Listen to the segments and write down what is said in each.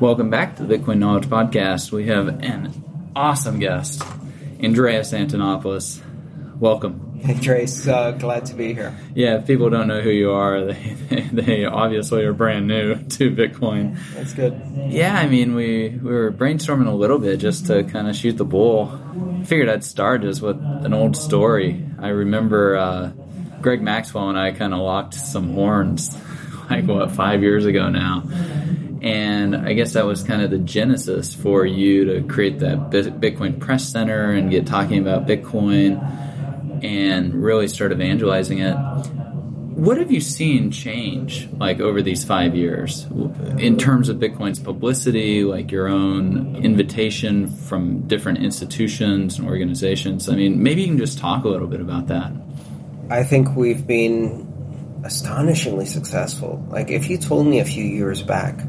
Welcome back to the Bitcoin Knowledge Podcast. We have an awesome guest, Andreas Antonopoulos. Welcome. Hey, Trace. Uh, glad to be here. Yeah, if people don't know who you are, they, they obviously are brand new to Bitcoin. That's good. Yeah, I mean, we, we were brainstorming a little bit just to kind of shoot the bull. Figured I'd start just with an old story. I remember uh, Greg Maxwell and I kind of locked some horns, like, what, five years ago now and I guess that was kind of the genesis for you to create that Bitcoin Press Center and get talking about Bitcoin and really start evangelizing it. What have you seen change like over these five years in terms of Bitcoin's publicity, like your own invitation from different institutions and organizations? I mean, maybe you can just talk a little bit about that. I think we've been astonishingly successful. Like, if you told me a few years back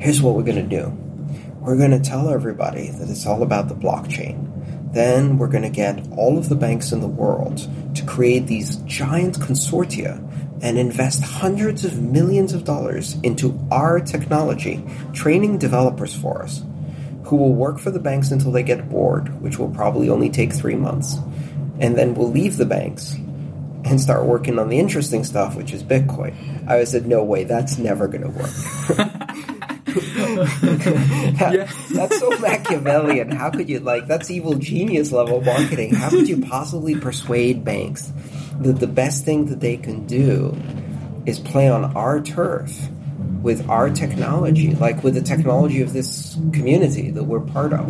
here's what we're going to do we're going to tell everybody that it's all about the blockchain. Then we're going to get all of the banks in the world to create these giant consortia and invest hundreds of millions of dollars into our technology, training developers for us, who will work for the banks until they get bored, which will probably only take three months. And then we'll leave the banks and start working on the interesting stuff, which is Bitcoin. I said, no way, that's never going to work. that, yeah. That's so Machiavellian. How could you like? That's evil genius level marketing. How could you possibly persuade banks that the best thing that they can do is play on our turf with our technology, like with the technology of this community that we're part of?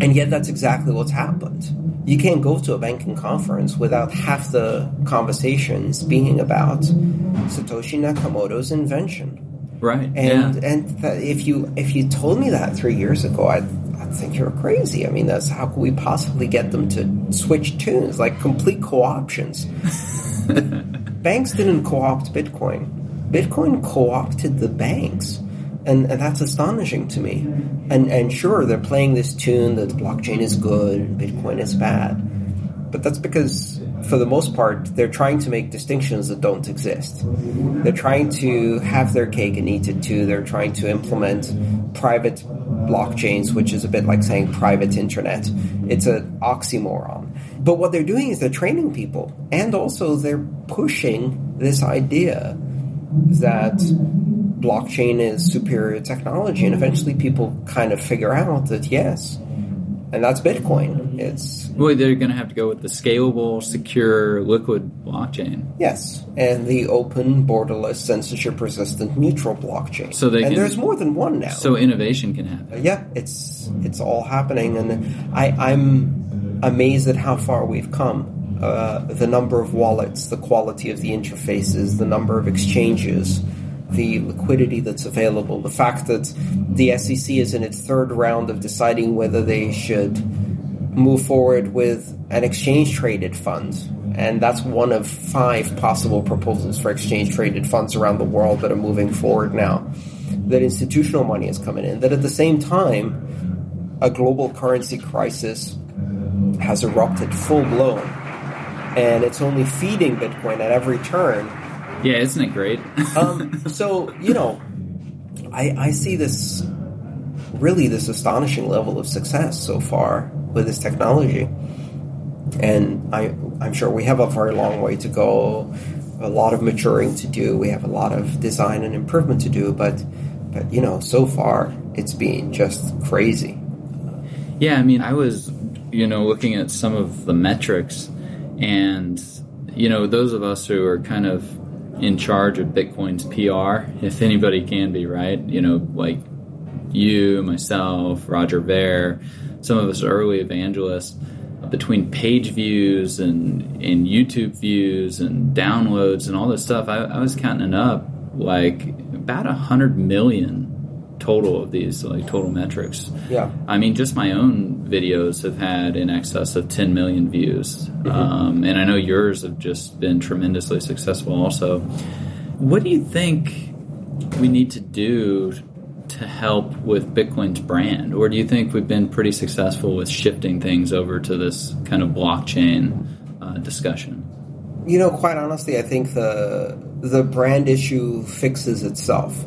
And yet, that's exactly what's happened. You can't go to a banking conference without half the conversations being about Satoshi Nakamoto's invention Right. And yeah. and th- if you if you told me that three years ago, I'd, I'd think you're crazy. I mean, that's how could we possibly get them to switch tunes like complete co-options? banks didn't co-opt Bitcoin. Bitcoin co-opted the banks. And, that's astonishing to me. And and sure, they're playing this tune that blockchain is good, Bitcoin is bad, but that's because for the most part, they're trying to make distinctions that don't exist. They're trying to have their cake and eat it too. They're trying to implement private blockchains, which is a bit like saying private internet. It's an oxymoron. But what they're doing is they're training people, and also they're pushing this idea that blockchain is superior technology, and eventually people kind of figure out that yes, and that's Bitcoin. It's well, they're going to have to go with the scalable, secure, liquid blockchain. Yes, and the open, borderless, censorship-resistant, neutral blockchain. So they and can, there's more than one now. So innovation can happen. Uh, yeah, it's it's all happening, and I, I'm amazed at how far we've come. Uh, the number of wallets, the quality of the interfaces, the number of exchanges the liquidity that's available, the fact that the SEC is in its third round of deciding whether they should move forward with an exchange traded fund. And that's one of five possible proposals for exchange traded funds around the world that are moving forward now. That institutional money is coming in. That at the same time, a global currency crisis has erupted full blown. And it's only feeding Bitcoin at every turn yeah, isn't it great? um, so you know, I I see this really this astonishing level of success so far with this technology, and I I'm sure we have a very long way to go, a lot of maturing to do. We have a lot of design and improvement to do, but but you know, so far it's been just crazy. Yeah, I mean, I was you know looking at some of the metrics, and you know those of us who are kind of in charge of Bitcoin's PR, if anybody can be, right? You know, like you, myself, Roger Ver, some of us early evangelists, between page views and, and YouTube views and downloads and all this stuff, I, I was counting it up like about a hundred million total of these like total metrics. Yeah. I mean, just my own videos have had in excess of 10 million views, um, and I know yours have just been tremendously successful. Also, what do you think we need to do to help with Bitcoin's brand, or do you think we've been pretty successful with shifting things over to this kind of blockchain uh, discussion? You know, quite honestly, I think the the brand issue fixes itself.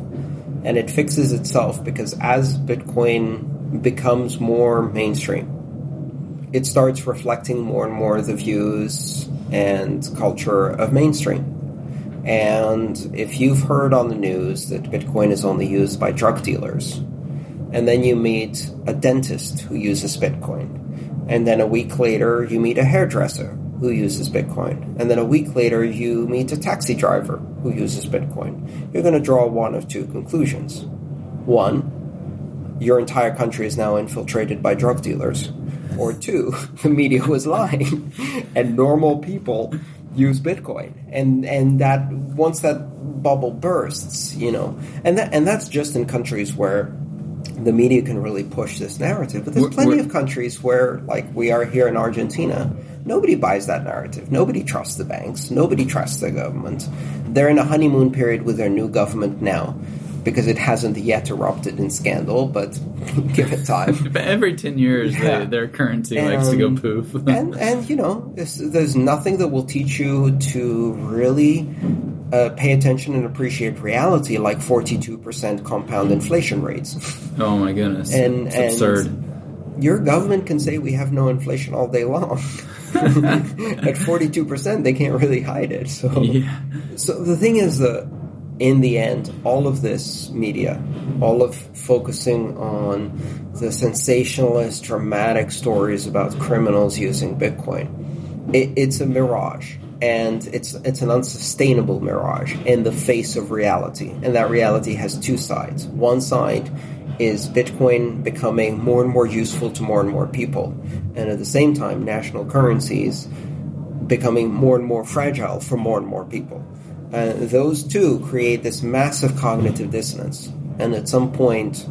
And it fixes itself because as Bitcoin becomes more mainstream, it starts reflecting more and more the views and culture of mainstream. And if you've heard on the news that Bitcoin is only used by drug dealers, and then you meet a dentist who uses Bitcoin, and then a week later you meet a hairdresser who uses Bitcoin. And then a week later, you meet a taxi driver who uses Bitcoin. You're going to draw one of two conclusions. One, your entire country is now infiltrated by drug dealers. Or two, the media was lying and normal people use Bitcoin. And and that once that bubble bursts, you know, and that and that's just in countries where the media can really push this narrative. But there's plenty of countries where, like we are here in Argentina, nobody buys that narrative. Nobody trusts the banks. Nobody trusts the government. They're in a honeymoon period with their new government now because it hasn't yet erupted in scandal, but give it time. Every 10 years, Yeah. they, their currency likes to go poof. and and you know, there's, nothing that will teach you to really uh, pay attention and appreciate reality like 42% compound inflation rates. oh my goodness. And- it's and- absurd. Your government can say we have no inflation all day long. At 42%, they can't really hide it. So, Yeah. so the thing is that in the end, all of this media, all of focusing on the sensationalist, dramatic stories about criminals using Bitcoin, it, it's a mirage. And it's it's an unsustainable mirage in the face of reality. And that reality has two sides. One side is Bitcoin becoming more and more useful to more and more people. And at the same time, national currencies becoming more and more fragile for more and more people. Uh, those two create this massive cognitive dissonance. And at some point,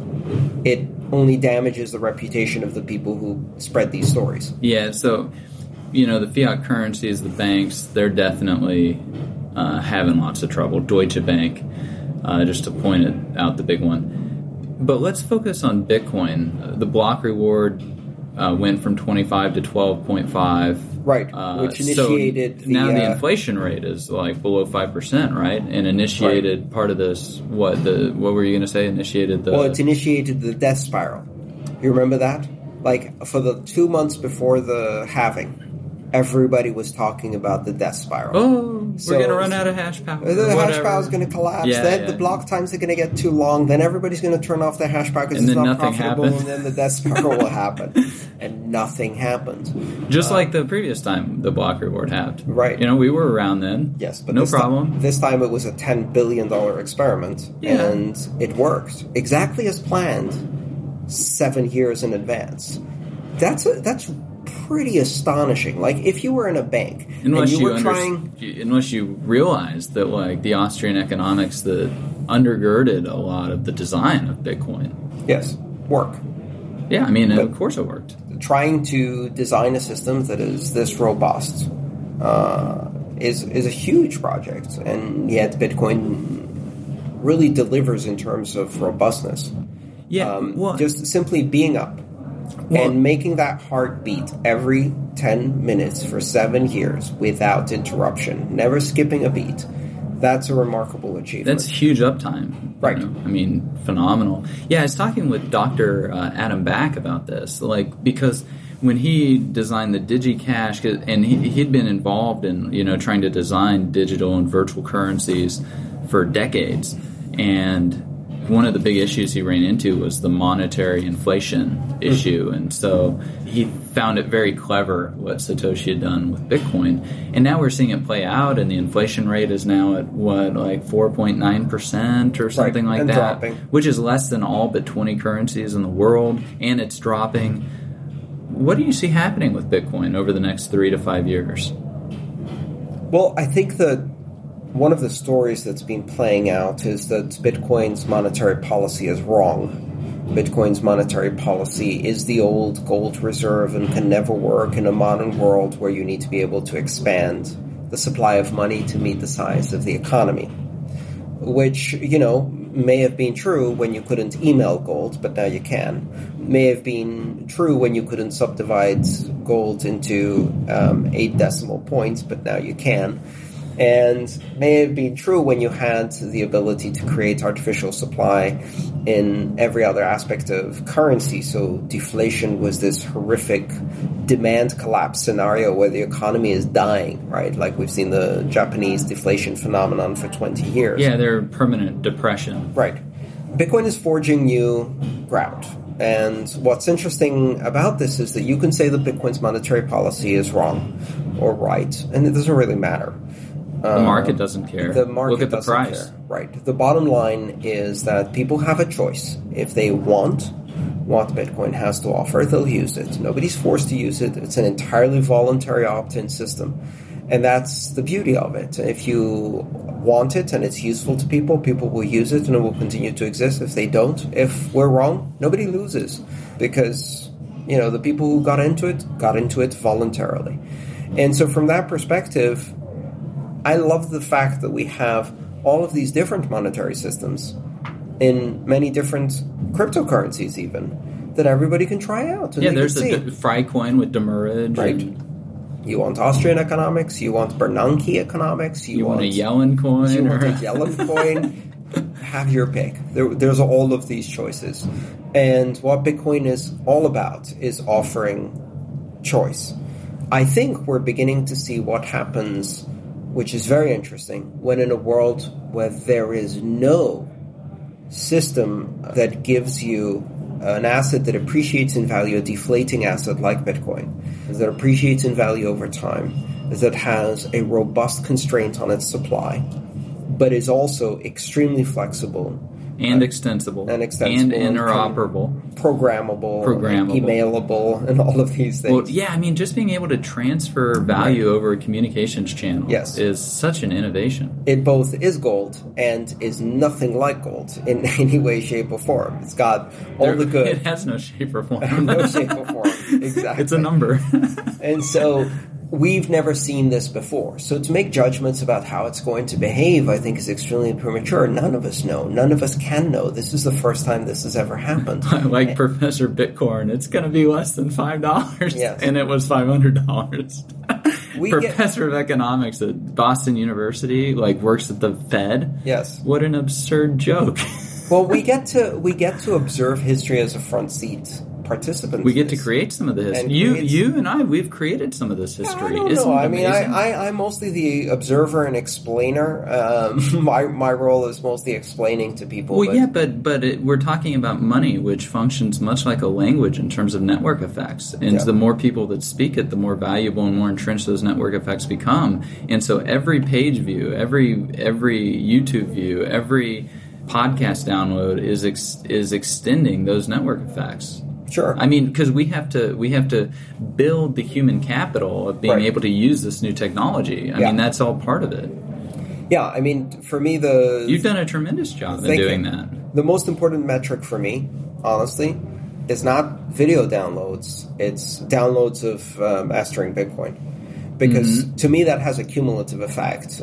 it only damages the reputation of the people who spread these stories. Yeah, so you know the fiat currencies, the banks, they're definitely uh, having lots of trouble. Deutsche Bank, uh, just to point out, the big one. But let's focus on Bitcoin. The block reward uh, went from twenty five to twelve point five. Right, Uh, which so initiated the, now the uh, inflation rate is like below five percent, right? And initiated part of this. What the? What were you going to say? Initiated the. Well, it's initiated the death spiral. You remember that? Like, for the two months before the halving, everybody was talking about the death spiral. oh, we're going to run out of hash power. The hash power is going to collapse. Yeah, then yeah. the block times are going to get too long. Then everybody's going to turn off their hash power because it's not profitable. happened. And then the death spiral will happen, and nothing happens. Just uh, like the previous time the block reward halved. Right. You know, we were around then. Yes, but no this problem. this time it was a ten billion dollar experiment, Yeah. and it worked exactly as planned, seven years in advance. That's a, that's pretty astonishing. Like if you were in a bank unless and you, you, were trying, unless you realize that like the Austrian economics that undergirded a lot of the design of Bitcoin. yes, work. Yeah, I mean, But- of course it worked. trying to design a system that is this robust uh, is is a huge project, and yet Bitcoin really delivers in terms of robustness. Yeah. Um, well, just simply being up Well- and making that heart beat every ten minutes for seven years without interruption, never skipping a beat. That's a remarkable achievement. That's huge uptime. you Right. know? I mean, phenomenal. Yeah, I was talking with Dr. Uh, Adam Back about this, like because when he designed the DigiCash, 'cause- and he, he'd been involved in you know trying to design digital and virtual currencies for decades, and one of the big issues he ran into was the monetary inflation issue, hmm. and so he found it very clever what Satoshi had done with Bitcoin. And now we're seeing it play out, and the inflation rate is now at what, like 4.9% or something Right, like that, dropping. which is less than all but 20 currencies in the world, and it's dropping. What do you see happening with Bitcoin over the next three to five years? Well, I think that one of the stories that's been playing out is that Bitcoin's monetary policy is wrong. Bitcoin's monetary policy is the old gold reserve and can never work in a modern world where you need to be able to expand the supply of money to meet the size of the economy. Which, you know, may have been true when you couldn't email gold, but now you can. May have been true when you couldn't subdivide gold into um, eight decimal points, but now you can and may have been true when you had the ability to create artificial supply in every other aspect of currency. So deflation was this horrific demand collapse scenario where the economy is dying, right? Like we've seen the Japanese deflation phenomenon for 20 years. Yeah, they're permanent depression. Right. Bitcoin is forging new ground. And what's interesting about this is that you can say that Bitcoin's monetary policy is wrong or right, and it doesn't really matter. The um, market doesn't care. The market Look at the price. care. Right. The bottom line is that people have a choice. If they want what Bitcoin has to offer, they'll use it. Nobody's forced to use it. It's an entirely voluntary opt-in system. And that's the beauty of it. If you want it and it's useful to people, people will use it and it will continue to exist. If they don't, if we're wrong, nobody loses because, you know, the people who got into it got into it voluntarily. And so from that perspective, I love the fact that we have all of these different monetary systems in many different cryptocurrencies, even that everybody can try out. Yeah, there's see. a Freicoin with demurrage. Right. and You want Austrian economics, you want Bernanke economics, you, You want a Yellen coin? you want or- a Yellen coin. Have your pick. There, there's all of these choices, and what Bitcoin is all about is offering choice. I think we're beginning to see what happens, which is very interesting, when in a world where there is no system that gives you an asset that appreciates in value, a deflating asset like Bitcoin, that appreciates in value over time, that has a robust constraint on its supply, but is also extremely flexible, and extensible. And extensible And and interoperable. programmable, Programmable. emailable, and all of these things. Well, yeah, I mean, just being able to transfer value over a communications channel Yes. is such an innovation. it both is gold and is nothing like gold in any way, shape, or form. It's got all There- the good, It has no shape or form. no shape or form. Exactly. it's a number. And so we've never seen this before. So to make judgments about how it's going to behave, I think is extremely premature. None of us know. None of us can know. This is the first time this has ever happened. like Professor Bitcoin, it's going to be less than five dollars, Yes. and it was five hundred dollars. We get- Professor of economics at Boston University, like works at the Fed. Yes. What an absurd joke! Well, we get to we get to observe history as a front seat participant. we get to create some of the history. You, you, and I, we've created some of this I history. don't Isn't know. it I mean, I, I, I'm mostly the observer and explainer. Um, my my role is mostly explaining to people. Well, but- yeah, but but it, we're talking about money, which functions much like a language in terms of network effects. And Yeah. the more people that speak it, the more valuable and more entrenched those network effects become. And so every page view, every every YouTube view, every podcast download is ex, is extending those network effects. Sure. I mean, because we have to we have to build the human capital of being Right. able to use this new technology. I Yeah. mean, that's all part of it. yeah, I mean, for me, the You've done a tremendous job in doing you. that. The most important metric for me, honestly, is not video downloads. It's downloads of um, mastering Bitcoin, because Mm-hmm. to me that has a cumulative effect.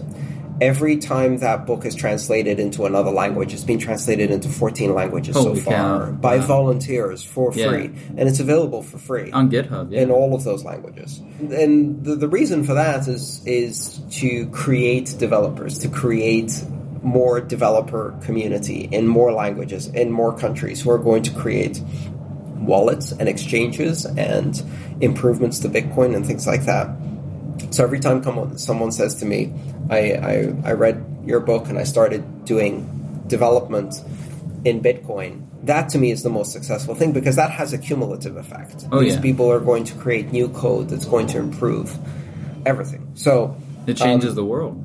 Every time that book is translated into another language, it's been translated into 14 languages Holy so far cow. by Wow. volunteers for Yeah. free, and it's available for free On GitHub, yeah. in all of those languages. And the, the reason for that is is to create developers, to create more developer community in more languages, in more countries who are going to create wallets and exchanges and improvements to Bitcoin and things like that. So every time come- someone says to me, I, I, I read your book and I started doing development in Bitcoin, that to me is the most successful thing because that has a cumulative effect. Oh, These yeah. people are going to create new code that's going to improve everything. So It changes um, the world.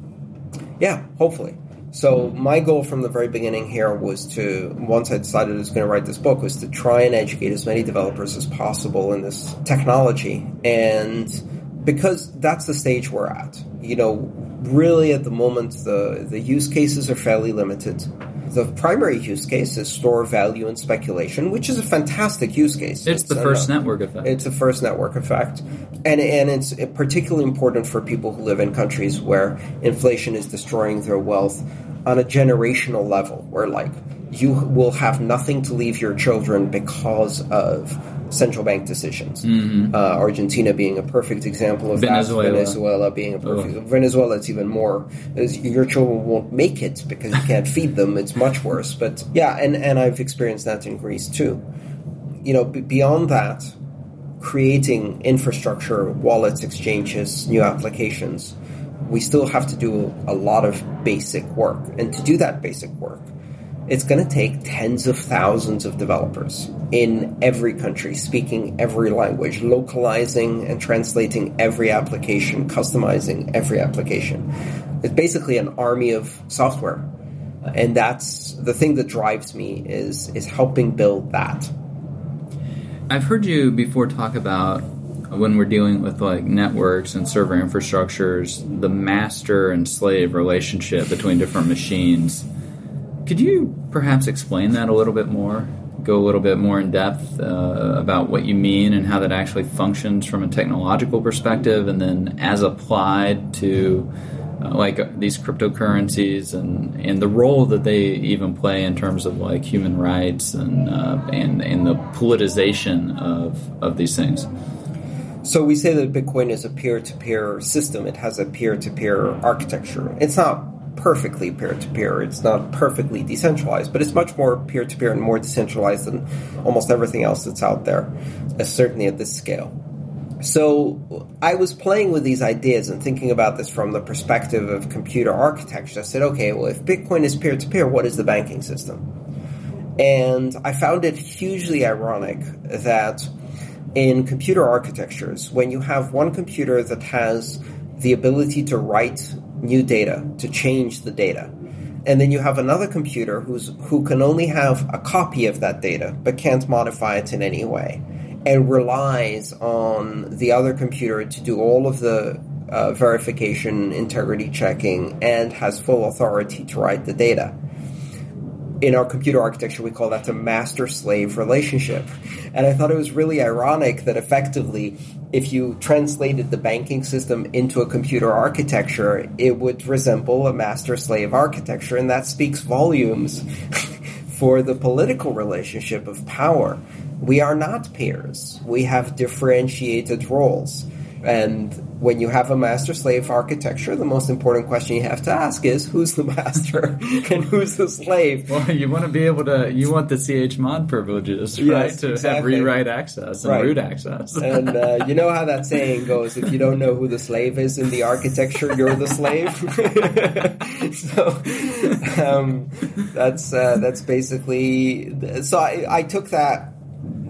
yeah, hopefully. So my goal from the very beginning here was to once I decided I was going to write this book was to try and educate as many developers as possible in this technology and because that's the stage we're at. You know, really at the moment the the use cases are fairly limited. The primary use case is store value and speculation, which is a fantastic use case. It's the uh, first network effect. it's the first network effect, and and it's particularly important for people who live in countries where inflation is destroying their wealth on a generational level, where like you will have nothing to leave your children because of central bank decisions. Uh, Argentina being a perfect example of Mm-hmm. Venezuela. that. Venezuela being a perfect. Venezuela, it's even more. Your children won't make it because you can't feed them. It's much worse. But yeah, and and I've experienced that in Greece too you know, b- beyond that, creating infrastructure, wallets, exchanges, new applications, we still have to do a lot of basic work. And to do that basic work, it's going to take tens of thousands of developers in every country, speaking every language, localizing and translating every application, customizing every application. It's basically an army of software. And that's the thing that drives me is is helping build that. I've heard you before talk about when we're dealing with like networks and server infrastructures, the master and slave relationship between different machines. Could you perhaps explain that a little bit more? Go a little bit more in depth uh, about what you mean and how that actually functions from a technological perspective, and then as applied to uh, like uh, these cryptocurrencies and, and the role that they even play in terms of like human rights and uh, and and the politicization of of these things. So we say that Bitcoin is a peer-to-peer system. It has a peer-to-peer architecture. It's not perfectly peer-to-peer. It's not perfectly decentralized, but it's much more peer-to-peer and more decentralized than almost everything else that's out there, uh, certainly at this scale. So I was playing with these ideas and thinking about this from the perspective of computer architecture. I said, okay, well, if Bitcoin is peer-to-peer, what is the banking system? And I found it hugely ironic that in computer architectures, when you have one computer that has the ability to write new data, to change the data, and then you have another computer who's who can only have a copy of that data but can't modify it in any way, and relies on the other computer to do all of the uh, verification, integrity checking, and has full authority to write the data in our computer architecture, we call that a master slave relationship. And I thought it was really ironic that effectively, if you translated the banking system into a computer architecture, it would resemble a master slave architecture. And that speaks volumes for the political relationship of power. We are not peers, we have differentiated roles. And when you have a master slave architecture, the most important question you have to ask is who's the master and who's the slave? Well, you want to be able to, you want the chmod privileges, Yes, right? To have rewrite access and Right. root access. And uh, you know how that saying goes: if you don't know who the slave is in the architecture, you're the slave. so um, that's uh, that's basically. So I, I took that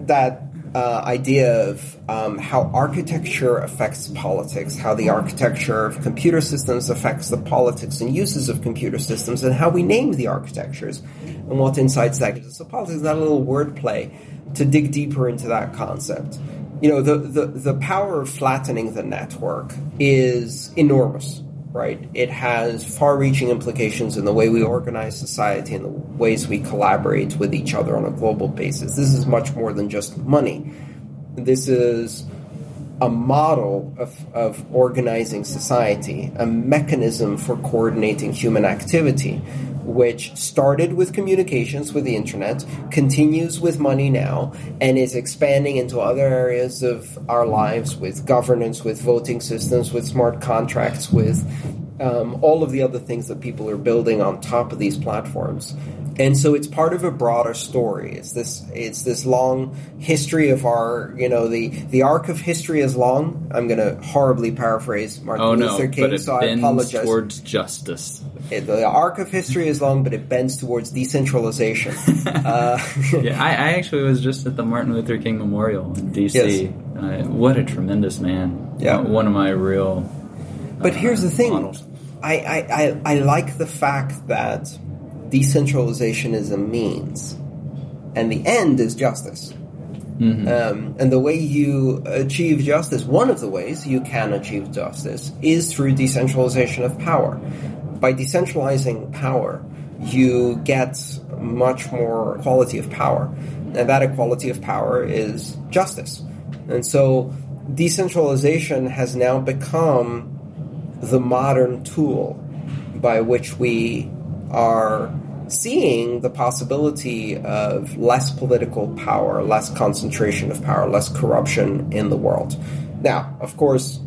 that uh, idea of um, how architecture affects politics, how the architecture of computer systems affects the politics and uses of computer systems, and how we name the architectures, and what insights that gives us. So politics is that a little wordplay to dig deeper into that concept. You know, the, the, the power of flattening the network is enormous, right? It has far reaching implications in the way we organize society and the ways we collaborate with each other on a global basis. This is much more than just money. This is a model of, of organizing society, a mechanism for coordinating human activity, which started with communications with the internet, continues with money now, and is expanding into other areas of our lives with governance, with voting systems, with smart contracts, with um, all of the other things that people are building on top of these platforms. And so it's part of a broader story. It's this it's this long history of our you know the the arc of history is long. I'm going to horribly paraphrase Martin oh no, King, but it so I bends apologize. towards justice. It- the arc of history is long, but it bends towards decentralization. uh, Yeah, I, I actually was just at the Martin Luther King Memorial in D.C. Yes. Uh, what a tremendous man! Yeah. Uh, one of my real. But here's the thing models. I, I, I, I like the fact that decentralization is a means, and the end is justice. Um, and the way you achieve justice, one of the ways you can achieve justice, is through decentralization of power. By decentralizing power, you get much more quality of power. And that equality of power is justice. And so decentralization has now become the modern tool by which we are seeing the possibility of less political power, less concentration of power, less corruption in the world. Now, of course,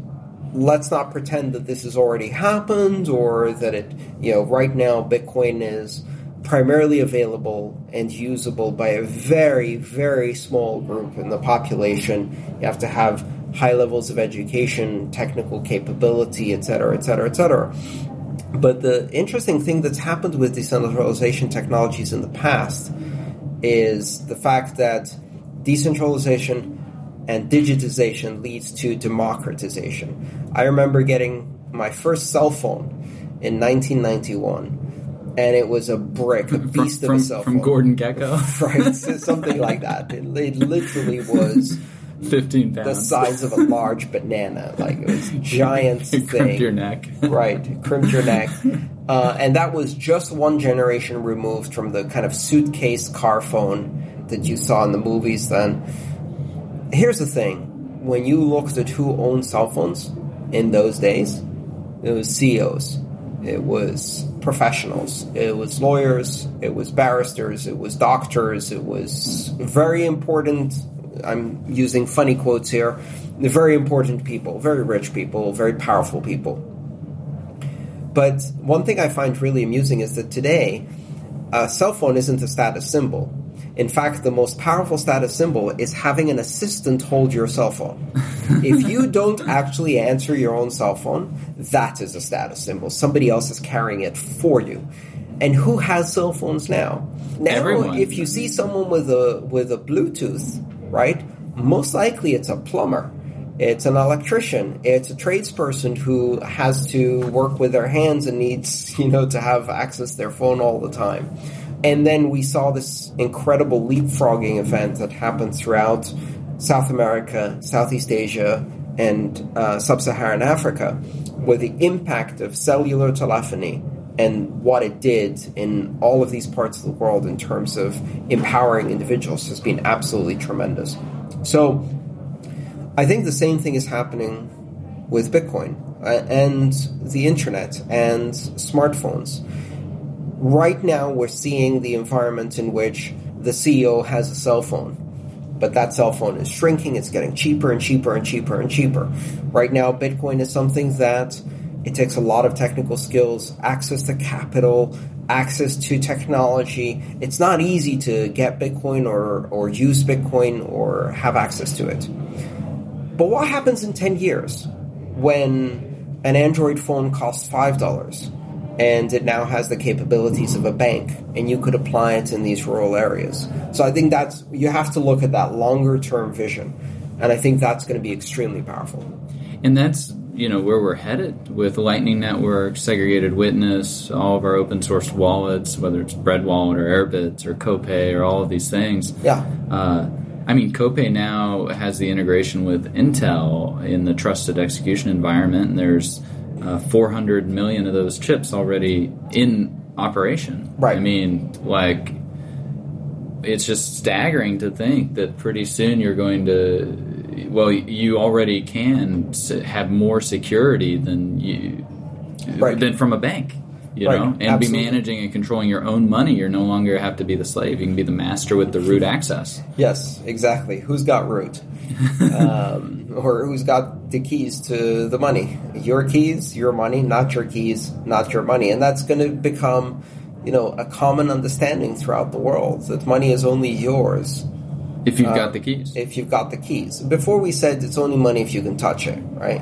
let's not pretend that this has already happened or that it, you know, right now Bitcoin is primarily available and usable by a very, very small group in the population. You have to have high levels of education, technical capability, et cetera, et cetera, et cetera. But the interesting thing that's happened with decentralization technologies in the past is the fact that decentralization and digitization leads to democratization. I remember getting my first cell phone in 1991, and it was a brick, a beast from, of a cell from phone. Gordon Gekko, right? Something like that. It, it literally was fifteen pounds. the size of a large banana. Like it was a giant It crimped thing. your neck. right, crimped your neck. Uh, and that was just one generation removed from the kind of suitcase car phone that you saw in the movies then. Here's the thing when you looked at who owned cell phones in those days, it was CEOs, it was professionals, it was lawyers, it was barristers, it was doctors, it was very important. I'm using funny quotes here. Very important people, very rich people, very powerful people. But one thing I find really amusing is that today, a cell phone isn't a status symbol. In fact, the most powerful status symbol is having an assistant hold your cell phone. if you don't actually answer your own cell phone, that is a status symbol. Somebody else is carrying it for you. And who has cell phones now? Now, Everyone. if you see someone with a with a Bluetooth, right? Most likely it's a plumber. It's an electrician. It's a tradesperson who has to work with their hands and needs, you know, to have access to their phone all the time. And then we saw this incredible leapfrogging event that happened throughout South America, Southeast Asia, and uh, Sub-Saharan Africa, where the impact of cellular telephony and what it did in all of these parts of the world in terms of empowering individuals has been absolutely tremendous. So I think the same thing is happening with Bitcoin uh, and the internet and smartphones. Right now, we're seeing the environment in which the CEO has a cell phone, but that cell phone is shrinking, it's getting cheaper and cheaper and cheaper and cheaper. Right now, Bitcoin is something that it takes a lot of technical skills, access to capital, access to technology. It's not easy to get Bitcoin or, or use Bitcoin or have access to it. But what happens in 10 years when an Android phone costs $5 and it now has the capabilities of a bank and you could apply it in these rural areas? So I think that's, you have to look at that longer term vision. And I think that's going to be extremely powerful. And that's you know where we're headed with Lightning Network, segregated witness, all of our open source wallets, whether it's Bread Wallet or Airbitz or Copay or all of these things. Yeah. Uh, I mean, Copay now has the integration with Intel in the trusted execution environment, and there's uh, 400 million of those chips already in operation. Right. I mean, like, it's just staggering to think that pretty soon you're going to, well, you already can have more security than you Right. than from a bank. you Right, know, and absolutely. be managing and controlling your own money. You're no longer have to be the slave. You can be the master with the root access. Yes, exactly. Who's got root? um, or who's got the keys to the money? Your keys, your money, not your keys, not your money. And that's going to become, you know, a common understanding throughout the world that money is only yours If you've Uh, got the keys. if you've got the keys. Before we said it's only money if you can touch it, right?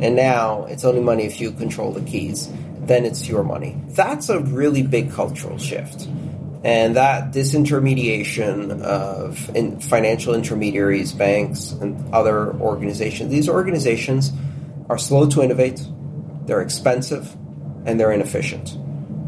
And now it's only money if you control the keys. Then it's your money. That's a really big cultural shift. And that disintermediation of in financial intermediaries, banks, and other organizations, these organizations are slow to innovate, they're expensive, and they're inefficient.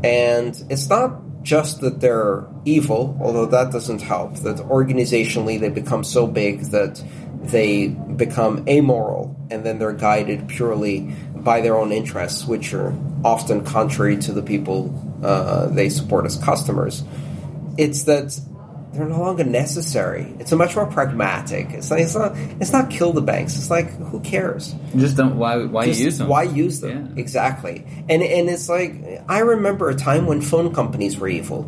And it's not just that they're evil, although that doesn't help, that organizationally they become so big that they become amoral and then they're guided purely by their own interests, which are often contrary to the people uh, they support as customers. It's that they're no longer necessary. It's a much more pragmatic. It's not. It's not. It's not kill the banks. It's like who cares? Just don't. Why? Why Just use them? Why use them? Yeah. Exactly. And and it's like I remember a time when phone companies were evil,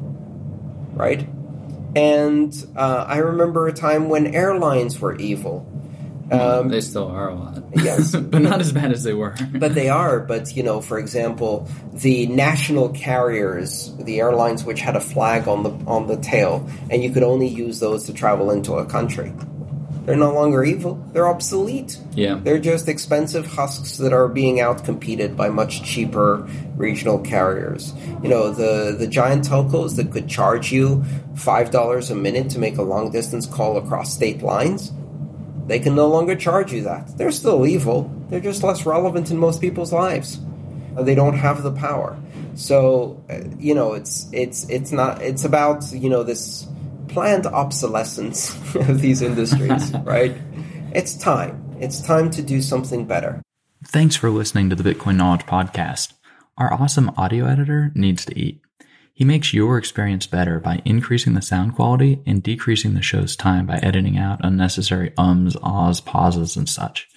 right? And uh, I remember a time when airlines were evil. Um, they still are a lot. Yes. but not as bad as they were. but they are. But you know, for example, the national carriers, the airlines which had a flag on the on the tail, and you could only use those to travel into a country. They're no longer evil. They're obsolete. Yeah. They're just expensive husks that are being outcompeted by much cheaper regional carriers. You know, the, the giant telcos that could charge you $5 a minute to make a long distance call across state lines, they can no longer charge you that. They're still evil. They're just less relevant in most people's lives. Uh, They don't have the power. So, uh, you know, it's it's it's not it's about, you know, this planned obsolescence of these industries, right? It's time. It's time to do something better. Thanks for listening to the Bitcoin Knowledge Podcast. Our awesome audio editor needs to eat. He makes your experience better by increasing the sound quality and decreasing the show's time by editing out unnecessary ums, ahs, pauses, and such.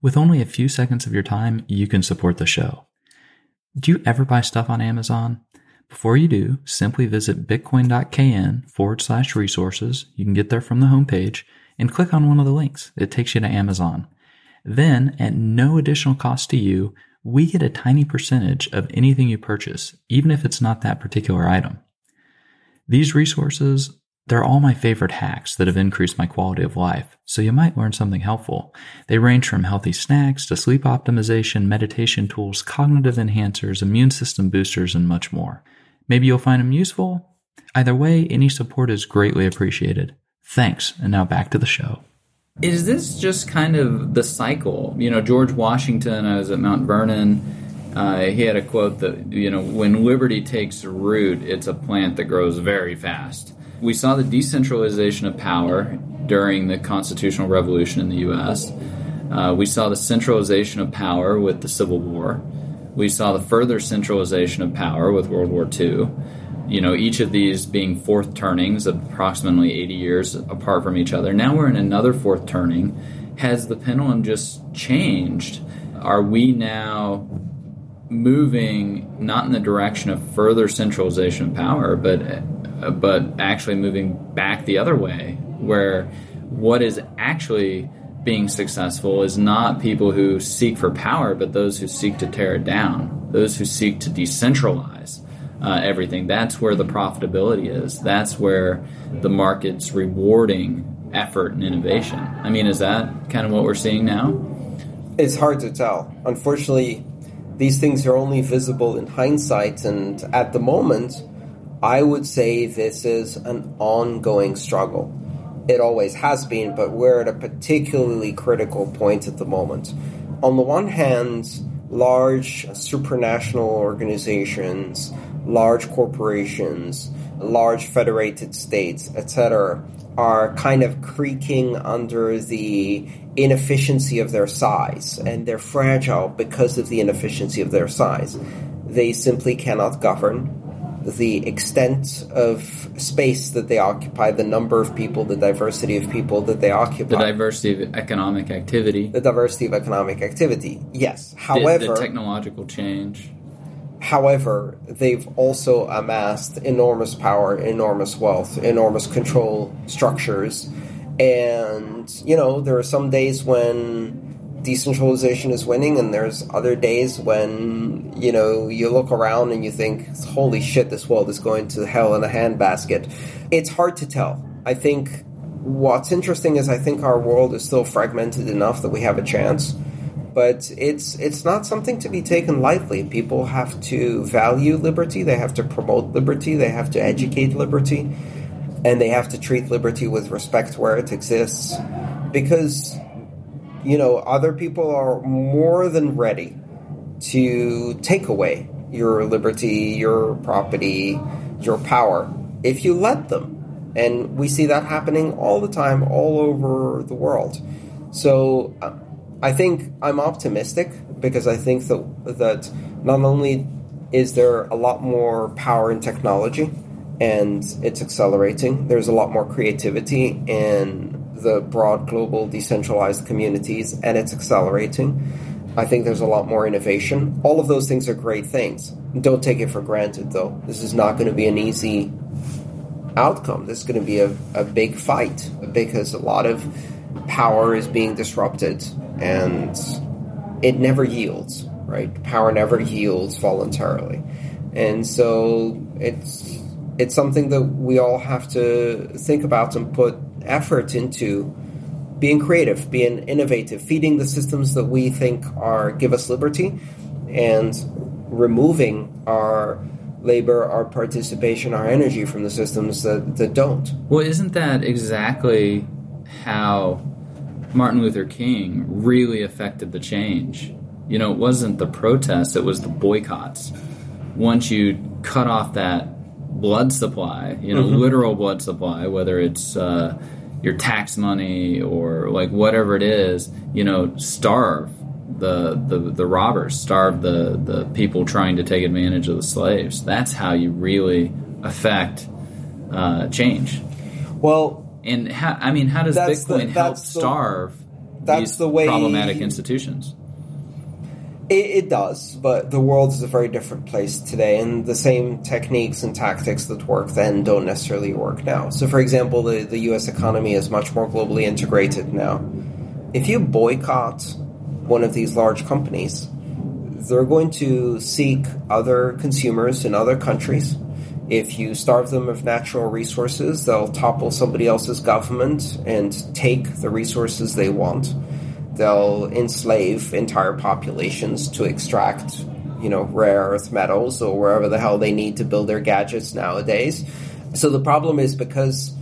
With only a few seconds of your time, you can support the show. Do you ever buy stuff on Amazon? Before you do, simply visit bitcoin.kn forward slash resources. You can get there from the homepage and click on one of the links. It takes you to Amazon. Then, at no additional cost to you, we get a tiny percentage of anything you purchase, even if it's not that particular item. These resources, they're all my favorite hacks that have increased my quality of life, so you might learn something helpful. They range from healthy snacks to sleep optimization, meditation tools, cognitive enhancers, immune system boosters, and much more. Maybe you'll find them useful. Either way, any support is greatly appreciated. Thanks, and now back to the show. Is this just kind of the cycle? You know, George Washington, I was at Mount Vernon. Uh, he had a quote that, you know, when liberty takes root, it's a plant that grows very fast. We saw the decentralization of power during the constitutional revolution in the U.S., uh, we saw the centralization of power with the Civil War. We saw the further centralization of power with World War II you know, each of these being fourth turnings, approximately 80 years apart from each other. Now we're in another fourth turning. Has the pendulum just changed? Are we now moving not in the direction of further centralization of power, but but actually moving back the other way, where what is actually being successful is not people who seek for power, but those who seek to tear it down, those who seek to decentralize uh, everything. That's where the profitability is. That's where the market's rewarding effort and innovation. I mean, is that kind of what we're seeing now? It's hard to tell. Unfortunately, these things are only visible in hindsight, and at the moment, I would say this is an ongoing struggle. It always has been, but we're at a particularly critical point at the moment. On the one hand, large supranational organizations, large corporations, large federated states, etc., are kind of creaking under the inefficiency of their size, and they're fragile because of the inefficiency of their size. They simply cannot govern the extent of space that they occupy, the number of people, the diversity of people that they occupy, The diversity of economic activity, the diversity of economic activity. Yes. the, However, the technological change. However, they've also amassed enormous power, enormous wealth, enormous control structures. And, you know, there are some days when decentralization is winning, and there's other days when, you know, you look around and you think, holy shit, this world is going to hell in a handbasket. It's hard to tell. I think what's interesting is I think our world is still fragmented enough that we have a chance but it's it's not something to be taken lightly. People have to value liberty, they have to promote liberty, they have to educate liberty, and they have to treat liberty with respect where it exists because you know, other people are more than ready to take away your liberty, your property, your power if you let them. And we see that happening all the time all over the world. So uh, I think I'm optimistic because I think that that not only is there a lot more power in technology and it's accelerating, there's a lot more creativity in the broad global decentralized communities and it's accelerating. I think there's a lot more innovation. All of those things are great things. Don't take it for granted though. This is not going to be an easy outcome. This is going to be a, a big fight because a lot of power is being disrupted and it never yields, right? Power never yields voluntarily. And so it's it's something that we all have to think about and put effort into being creative, being innovative, feeding the systems that we think are give us liberty and removing our labor, our participation, our energy from the systems that, that don't. Well, isn't that exactly how Martin Luther King really affected the change. You know, it wasn't the protests, it was the boycotts. Once you cut off that blood supply, you know, mm-hmm. literal blood supply, whether it's uh, your tax money or like whatever it is, you know, starve the, the, the robbers, starve the, the people trying to take advantage of the slaves. That's how you really affect uh, change. Well, and how, I mean, how does that's Bitcoin the, help starve that's these the way, problematic institutions? It, it, does, but the world is a very different place today, and the same techniques and tactics that work then don't necessarily work now. So, for example, the, the US economy is much more globally integrated now. If you boycott one of these large companies, they're going to seek other consumers in other countries if you starve them of natural resources, they'll topple somebody else's government and take the resources they want. They'll enslave entire populations to extract, you know, rare earth metals or wherever the hell they need to build their gadgets nowadays. So the problem is because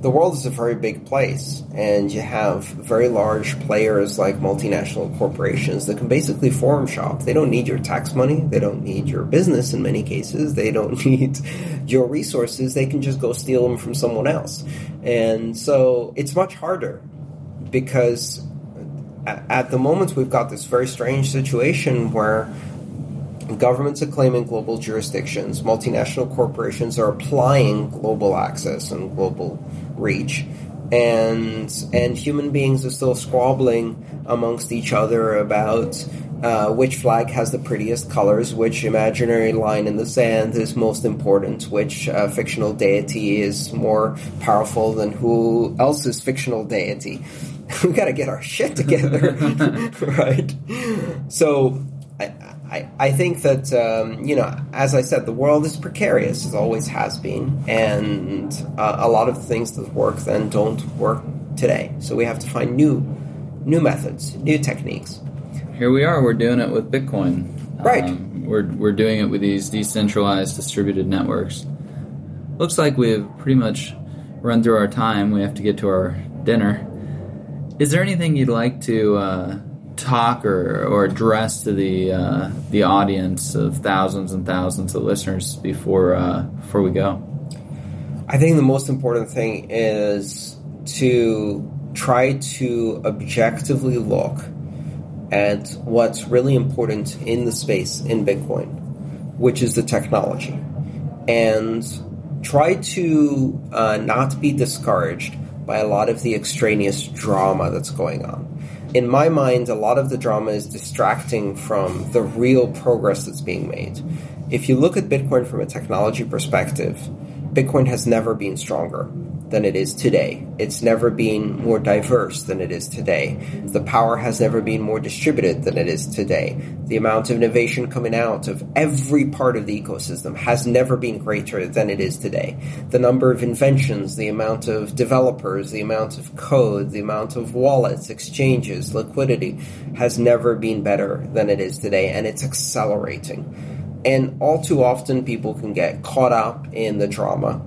the world is a very big place, and you have very large players like multinational corporations that can basically forum shop. They don't need your tax money, they don't need your business in many cases, they don't need your resources, they can just go steal them from someone else. And so it's much harder because at the moment we've got this very strange situation where governments are claiming global jurisdictions, multinational corporations are applying global access and global reach. And and human beings are still squabbling amongst each other about uh, which flag has the prettiest colors, which imaginary line in the sand is most important, which uh, fictional deity is more powerful than who else's fictional deity. we got to get our shit together, right? So I, I I think that, um, you know, as I said, the world is precarious, as always has been, and uh, a lot of things that work then don't work today. So we have to find new, new methods, new techniques. Here we are. We're doing it with Bitcoin. Right. Um, we're we're doing it with these decentralized distributed networks. Looks like we've pretty much run through our time. We have to get to our dinner. Is there anything you'd like to? Uh, talk or, or address to the uh, the audience of thousands and thousands of listeners before uh, before we go? I think the most important thing is to try to objectively look at what's really important in the space in Bitcoin, which is the technology, and try to uh, not be discouraged by a lot of the extraneous drama that's going on in my mind, a lot of the drama is distracting from the real progress that's being made. If you look at Bitcoin from a technology perspective, Bitcoin has never been stronger than it is today. It's never been more diverse than it is today. The power has never been more distributed than it is today. The amount of innovation coming out of every part of the ecosystem has never been greater than it is today. The number of inventions, the amount of developers, the amount of code, the amount of wallets, exchanges, liquidity has never been better than it is today, and it's accelerating. And all too often, people can get caught up in the drama.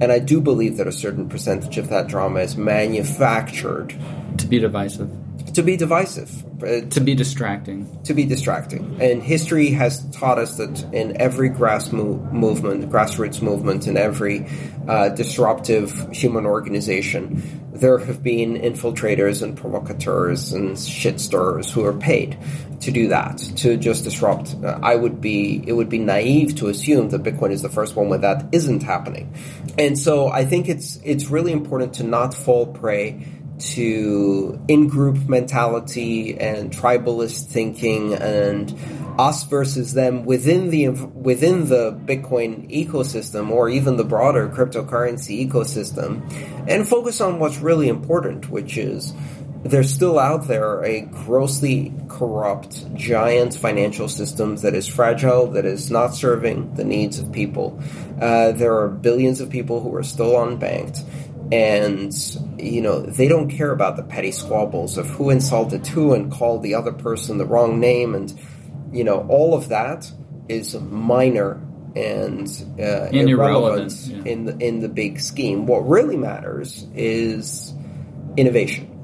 And I do believe that a certain percentage of that drama is manufactured to be divisive, to be divisive, uh, to be distracting, to be distracting. And history has taught us that in every grass mo- movement, grassroots movement, in every uh, disruptive human organization, there have been infiltrators and provocateurs and shit stirrers who are paid to do that to just disrupt. Uh, I would be it would be naive to assume that Bitcoin is the first one where that isn't happening, and so I think it's it's really important to not fall prey to in-group mentality and tribalist thinking and us versus them within the within the Bitcoin ecosystem or even the broader cryptocurrency ecosystem and focus on what's really important which is there's still out there a grossly corrupt giant financial system that is fragile, that is not serving the needs of people. Uh, there are billions of people who are still unbanked. And, you know, they don't care about the petty squabbles of who insulted who and called the other person the wrong name. And, you know, all of that is minor and, uh, irrelevant yeah. in, the, in the big scheme. What really matters is innovation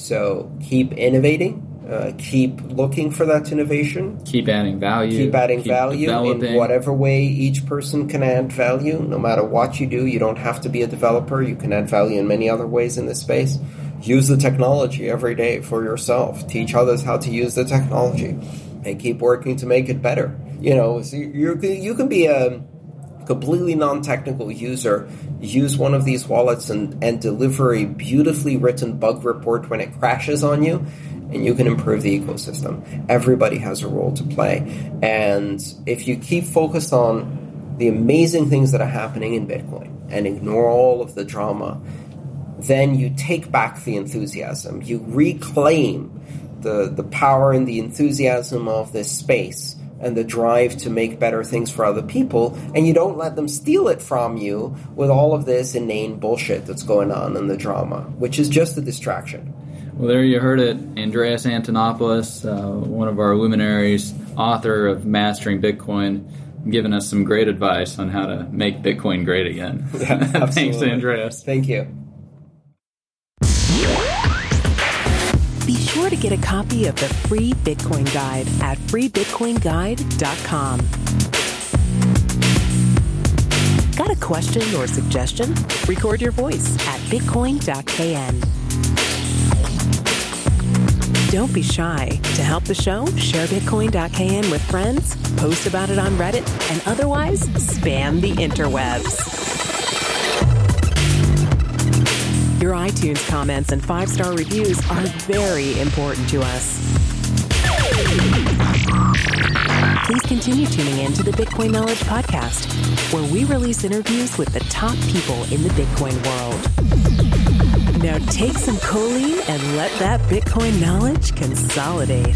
so keep innovating. Uh, keep looking for that innovation. Keep adding value. Keep adding keep value developing. in whatever way each person can add value. No matter what you do, you don't have to be a developer. You can add value in many other ways in this space. Use the technology every day for yourself. Teach others how to use the technology, and keep working to make it better. You know, so you you can be a completely non-technical user use one of these wallets and, and deliver a beautifully written bug report when it crashes on you and you can improve the ecosystem. Everybody has a role to play. And if you keep focused on the amazing things that are happening in Bitcoin and ignore all of the drama, then you take back the enthusiasm. You reclaim the, the power and the enthusiasm of this space and the drive to make better things for other people, and you don't let them steal it from you with all of this inane bullshit that's going on in the drama, which is just a distraction. Well, there you heard it. Andreas Antonopoulos, uh, one of our luminaries, author of Mastering Bitcoin, giving us some great advice on how to make Bitcoin great again. Yeah, Thanks, Andreas. Thank you. Be sure to get a copy of the free Bitcoin Guide at freebitcoinguide.com. Got a question or suggestion? Record your voice at bitcoin.kn. Don't be shy. To help the show, share bitcoin.kn with friends, post about it on Reddit, and otherwise spam the interwebs. Your iTunes comments and five star reviews are very important to us. Please continue tuning in to the Bitcoin Knowledge Podcast, where we release interviews with the top people in the Bitcoin world. Now take some choline and let that Bitcoin knowledge consolidate.